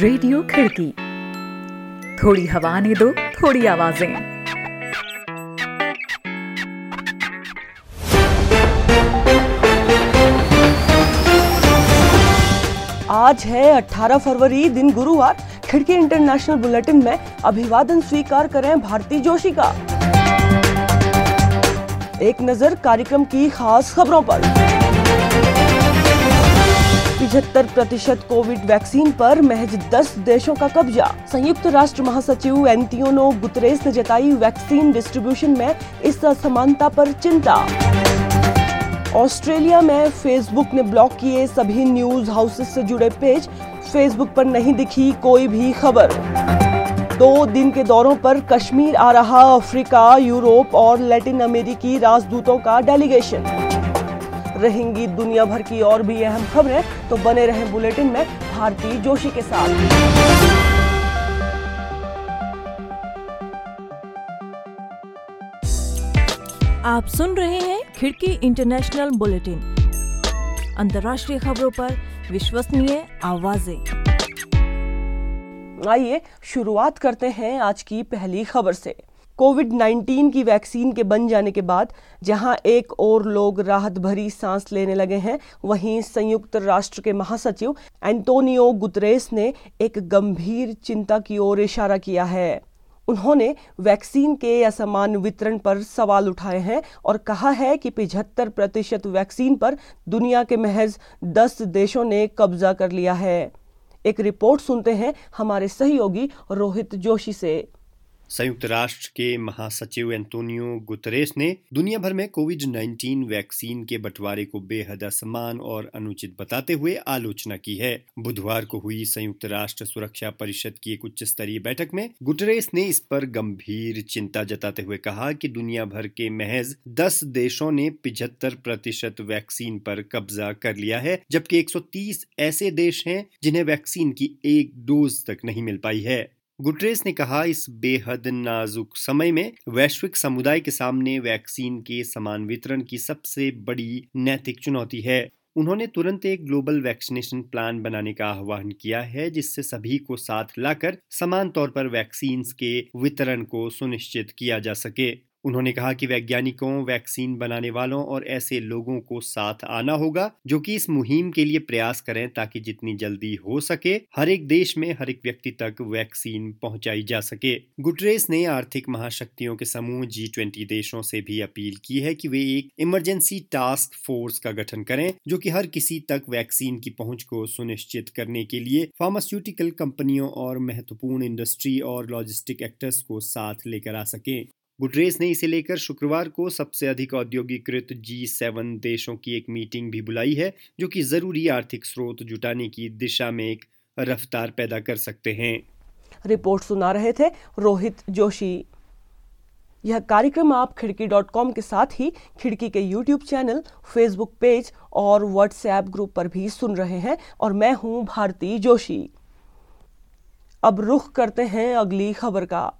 Radio खिड़की। थोड़ी हवा ने दो, थोड़ी आवाज़ें। आज है 18 फरवरी, दिन गुरुवार। खिड़की इंटरनेशनल बुलेटिन में अभिवादन स्वीकार करें भारती जोशी का। एक नज़र कार्यक्रम की खास खबरों पर। पिछहत्तर प्रतिशत कोविड वैक्सीन पर महज 10 देशों का कब्जा। संयुक्त राष्ट्र महासचिव एंटियोनो गुतरेस ने जताई वैक्सीन डिस्ट्रीब्यूशन में इस असमानता पर चिंता। ऑस्ट्रेलिया में फेसबुक ने ब्लॉक किए सभी न्यूज़ हाउसेस से जुड़े पेज। फेसबुक पर नहीं दिखी कोई भी खबर। दो दिन के दौरों पर कश्मीर आ रहा अफ्रीका, यूरोप और लैटिन अमेरिकी राजदूतों का डेलीगेशन। रहेंगी दुनिया भर की और भी अहम खबरें तो बने रहें बुलेटिन में भारती जोशी के साथ। आप सुन रहे हैं खिड़की इंटरनेशनल बुलेटिन। अंतर्राष्ट्रीय खबरों पर विश्वसनीय आवाज़ें। आइए शुरुआत करते हैं आज की पहली खबर से। कोविड 19 की वैक्सीन के बन जाने के बाद जहाँ एक और लोग राहत भरी सांस लेने लगे हैं, वहीं संयुक्त राष्ट्र के महासचिव एंटोनियो गुतरेस ने एक गंभीर चिंता की ओर इशारा किया है। उन्होंने वैक्सीन के असमान वितरण पर सवाल उठाए हैं और कहा है कि पिछहत्तर प्रतिशत वैक्सीन पर दुनिया के महज 10 देशों ने कब्जा कर लिया है। एक रिपोर्ट सुनते हैं हमारे सहयोगी रोहित जोशी से। संयुक्त राष्ट्र के महासचिव एंटोनियो गुतरेस ने दुनिया भर में कोविड 19 वैक्सीन के बंटवारे को बेहद असमान और अनुचित बताते हुए आलोचना की है। बुधवार को हुई संयुक्त राष्ट्र सुरक्षा परिषद की एक उच्च स्तरीय बैठक में गुटरेस ने इस पर गंभीर चिंता जताते हुए कहा कि दुनिया भर के महज 10 देशों ने पिछहत्तर प्रतिशत वैक्सीन पर कब्जा कर लिया है, जबकि 130 ऐसे देश हैं जिन्हें वैक्सीन की एक डोज तक नहीं मिल पाई है। गुटरेस ने कहा, इस बेहद नाजुक समय में वैश्विक समुदाय के सामने वैक्सीन के समान वितरण की सबसे बड़ी नैतिक चुनौती है। उन्होंने तुरंत एक ग्लोबल वैक्सीनेशन प्लान बनाने का आह्वान किया है, जिससे सभी को साथ लाकर समान तौर पर वैक्सीन के वितरण को सुनिश्चित किया जा सके। उन्होंने कहा कि वैज्ञानिकों, वैक्सीन बनाने वालों और ऐसे लोगों को साथ आना होगा, जो कि इस मुहिम के लिए प्रयास करें ताकि जितनी जल्दी हो सके, हर एक देश में हर एक व्यक्ति तक वैक्सीन पहुंचाई जा सके। गुटरेस ने आर्थिक महाशक्तियों के समूह जी ट्वेंटी देशों से भी अपील की है कि वे एक इमरजेंसी टास्क फोर्स का गठन करें, जो कि हर किसी तक वैक्सीन की पहुँच को सुनिश्चित करने के लिए फार्मास्यूटिकल कंपनियों और महत्वपूर्ण इंडस्ट्री और लॉजिस्टिक एक्टर्स को साथ लेकर आ सके। गुटरेस ने इसे लेकर शुक्रवार को सबसे अधिक औद्योगिकृत जी सेवन देशों की एक मीटिंग भी बुलाई है, जो कि ज़रूरी आर्थिक स्रोत जुटाने की दिशा में एक रफ्तार पैदा कर सकते हैं। रिपोर्ट सुना रहे थे रोहित जोशी। यह कार्यक्रम आप खिड़की डॉट कॉम के साथ ही खिड़की के यूट्यूब चैनल, फेसबुक पेज और व्हाट्सएप ग्रुप पर भी सुन रहे हैं और मैं हूँ भारती जोशी। अब रुख करते हैं अगली खबर का।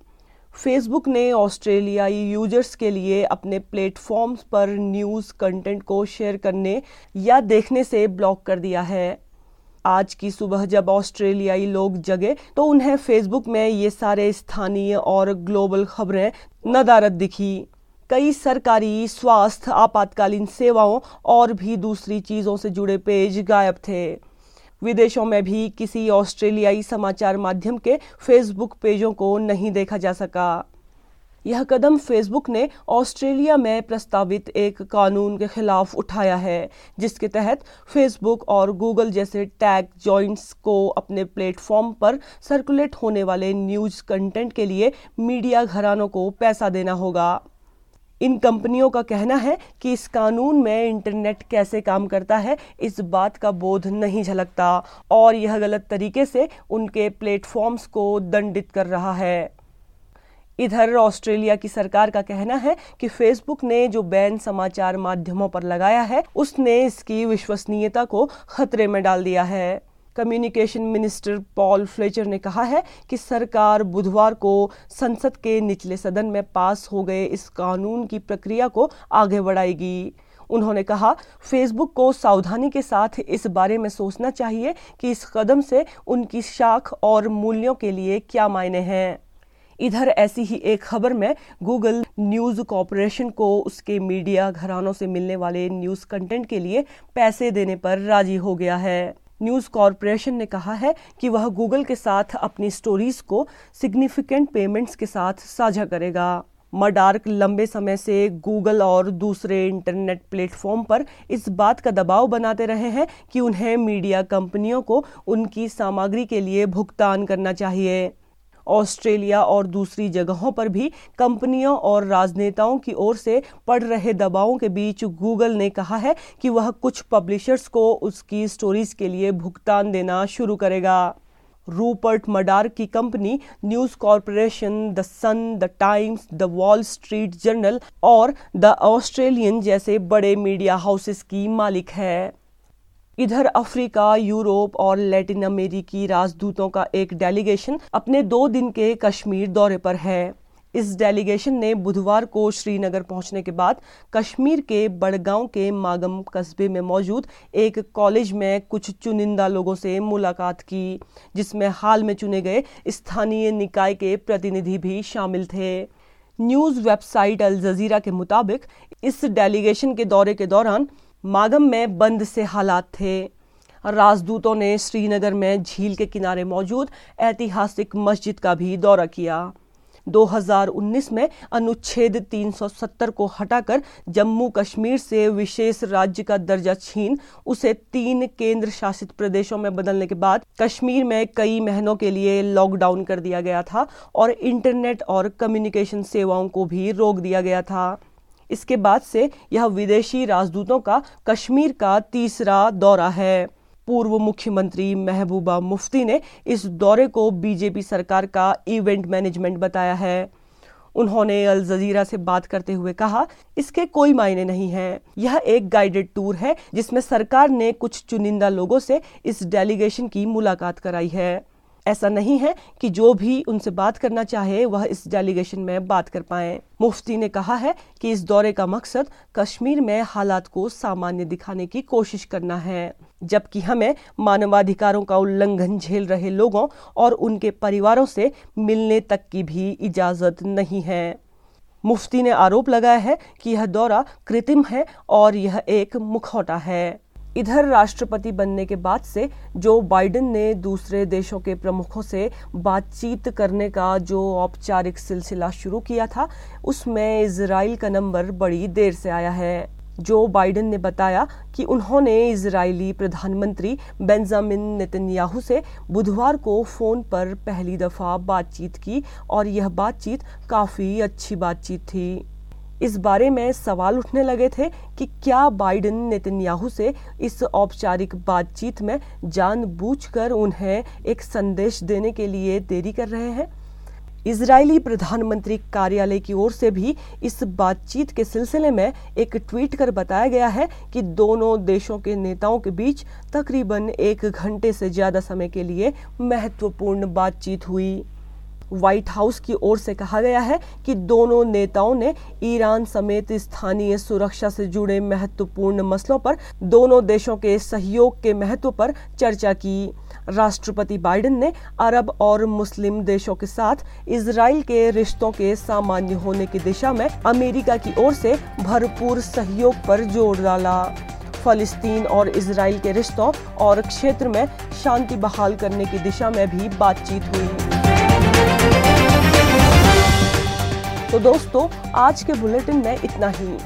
फेसबुक ने ऑस्ट्रेलियाई यूज़र्स के लिए अपने प्लेटफॉर्म्स पर न्यूज़ कंटेंट को शेयर करने या देखने से ब्लॉक कर दिया है। आज की सुबह जब ऑस्ट्रेलियाई लोग जगे तो उन्हें फेसबुक में ये सारे स्थानीय और ग्लोबल खबरें नदारत दिखी। कई सरकारी स्वास्थ्य आपातकालीन सेवाओं और भी दूसरी चीज़ों से जुड़े पेज गायब थे। विदेशों में भी किसी ऑस्ट्रेलियाई समाचार माध्यम के फेसबुक पेजों को नहीं देखा जा सका। यह कदम फेसबुक ने ऑस्ट्रेलिया में प्रस्तावित एक कानून के खिलाफ उठाया है, जिसके तहत फेसबुक और गूगल जैसे टैग जॉइंट्स को अपने प्लेटफॉर्म पर सर्कुलेट होने वाले न्यूज़ कंटेंट के लिए मीडिया घरानों को पैसा देना होगा। इन कंपनियों का कहना है कि इस कानून में इंटरनेट कैसे काम करता है, इस बात का बोध नहीं झलकता और यह गलत तरीके से उनके प्लेटफॉर्म्स को दंडित कर रहा है। इधर ऑस्ट्रेलिया की सरकार का कहना है कि फेसबुक ने जो बैन समाचार माध्यमों पर लगाया है, उसने इसकी विश्वसनीयता को खतरे में डाल दिया है। कम्युनिकेशन मिनिस्टर पॉल फ्लेचर ने कहा है कि सरकार बुधवार को संसद के निचले सदन में पास हो गए इस कानून की प्रक्रिया को आगे बढ़ाएगी। उन्होंने कहा, फेसबुक को सावधानी के साथ इस बारे में सोचना चाहिए कि इस कदम से उनकी शाख और मूल्यों के लिए क्या मायने हैं। इधर ऐसी ही एक खबर में गूगल न्यूज़ कॉरपोरेशन को उसके मीडिया घरानों से मिलने वाले न्यूज़ कंटेंट के लिए पैसे देने पर राज़ी हो गया है। न्यूज़ कॉरपोरेशन ने कहा है कि वह गूगल के साथ अपनी स्टोरीज को सिग्निफिकेंट पेमेंट्स के साथ साझा करेगा। मडार्क लंबे समय से गूगल और दूसरे इंटरनेट प्लेटफॉर्म पर इस बात का दबाव बनाते रहे हैं कि उन्हें मीडिया कंपनियों को उनकी सामग्री के लिए भुगतान करना चाहिए। ऑस्ट्रेलिया और दूसरी जगहों पर भी कंपनियों और राजनेताओं की ओर से पड़ रहे दबावों के बीच गूगल ने कहा है कि वह कुछ पब्लिशर्स को उसकी स्टोरीज के लिए भुगतान देना शुरू करेगा। रूपर्ट मडार की company News Corporation, the Sun, the Times, the Wall Street Journal और द ऑस्ट्रेलियन जैसे बड़े मीडिया हाउसेस की मालिक है। इधर अफ्रीका, यूरोप और लैटिन अमेरिकी राजदूतों का एक डेलीगेशन अपने दो दिन के कश्मीर दौरे पर है। इस डेलीगेशन ने बुधवार को श्रीनगर पहुँचने के बाद कश्मीर के बड़गांव के मागम कस्बे में मौजूद एक कॉलेज में कुछ चुनिंदा लोगों से मुलाकात की, जिसमें हाल में चुने गए स्थानीय निकाय के प्रतिनिधि भी शामिल थे। न्यूज़ वेबसाइट अल जजीरा के मुताबिक इस डेलीगेशन के दौरे के दौरान मागम में बंद से हालात थे। राजदूतों ने श्रीनगर में झील के किनारे मौजूद ऐतिहासिक मस्जिद का भी दौरा किया। 2019 में अनुच्छेद 370 को हटाकर जम्मू कश्मीर से विशेष राज्य का दर्जा छीन, उसे तीन केंद्र शासित प्रदेशों में बदलने के बाद कश्मीर में कई महीनों के लिए लॉकडाउन कर दिया गया था और इंटरनेट और कम्युनिकेशन सेवाओं को भी रोक दिया गया था। इसके बाद से यह विदेशी राजदूतों का कश्मीर का तीसरा दौरा है। पूर्व मुख्यमंत्री महबूबा मुफ्ती ने इस दौरे को बीजेपी सरकार का इवेंट मैनेजमेंट बताया है। उन्होंने अल जजीरा से बात करते हुए कहा, इसके कोई मायने नहीं है। यह एक गाइडेड टूर है, जिसमें सरकार ने कुछ चुनिंदा लोगों से इस डेलीगेशन की मुलाकात कराई है। ऐसा नहीं है कि जो भी उनसे बात करना चाहे, वह इस डेलीगेशन में बात कर पाए। मुफ्ती ने कहा है कि इस दौरे का मकसद कश्मीर में हालात को सामान्य दिखाने की कोशिश करना है। जबकि हमें मानवाधिकारों का उल्लंघन झेल रहे लोगों और उनके परिवारों से मिलने तक की भी इजाज़त नहीं है। मुफ्ती ने आरोप लगाया है कि यह दौरा कृत्रिम है और यह एक मुखौटा है। इधर राष्ट्रपति बनने के बाद से जो बाइडेन ने दूसरे देशों के प्रमुखों से बातचीत करने का जो औपचारिक सिलसिला शुरू किया था, उसमें इसराइल का नंबर बड़ी देर से आया है। जो बाइडेन ने बताया कि उन्होंने इजरायली प्रधानमंत्री बेंजामिन नेतन्याहू से बुधवार को फ़ोन पर पहली दफ़ा बातचीत की और यह बातचीत काफ़ी अच्छी बातचीत थी। इस बारे में सवाल उठने लगे थे कि क्या बाइडेन नेतन्याहू से इस औपचारिक बातचीत में जानबूझकर उन्हें एक संदेश देने के लिए देरी कर रहे हैं? इजरायली प्रधानमंत्री कार्यालय की ओर से भी इस बातचीत के सिलसिले में एक ट्वीट कर बताया गया है कि दोनों देशों के नेताओं के बीच तकरीबन एक घंटे से ज़्यादा समय के लिए महत्वपूर्ण बातचीत हुई। व्हाइट हाउस की ओर से कहा गया है कि दोनों नेताओं ने ईरान समेत स्थानीय सुरक्षा से जुड़े महत्वपूर्ण मसलों पर दोनों देशों के सहयोग के महत्व पर चर्चा की। राष्ट्रपति बाइडेन ने अरब और मुस्लिम देशों के साथ इसराइल के रिश्तों के सामान्य होने की दिशा में अमेरिका की ओर से भरपूर सहयोग पर ज़ोर डाला। फलस्तीन और इसराइल के रिश्तों और क्षेत्र में शांति बहाल करने की दिशा में भी बातचीत हुई। तो दोस्तों, आज के बुलेटिन में इतना ही।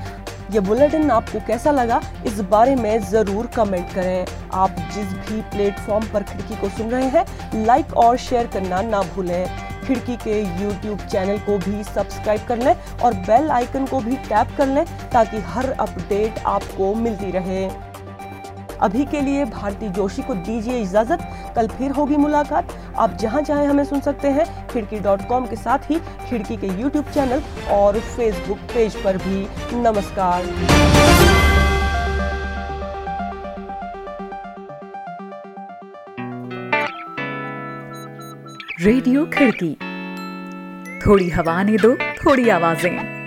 ये बुलेटिन आपको कैसा लगा, इस बारे में ज़रूर कमेंट करें। आप जिस भी प्लेटफॉर्म पर खिड़की को सुन रहे हैं, लाइक और शेयर करना ना भूलें। खिड़की के यूट्यूब चैनल को भी सब्सक्राइब कर लें और बेल आइकन को भी टैप कर लें, ताकि हर अपडेट आपको मिलती रहे। अभी के लिए भारती जोशी को दीजिए इजाज़त। कल फिर होगी मुलाकात। आप जहाँ चाहे हमें सुन सकते हैं, खिड़की डॉट कॉम के साथ ही खिड़की के यूट्यूब चैनल और फेसबुक पेज पर भी। नमस्कार। रेडियो खिड़की। थोड़ी हवा ने दो, थोड़ी आवाज़ें।